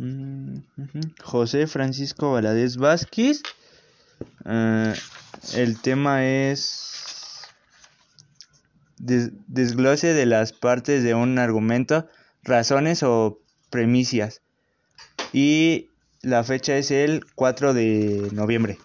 Mm, José Francisco Valadez Vázquez. Ah, el tema es desglose de las partes de un argumento, razones o premisas. Y la fecha es el 4 de noviembre.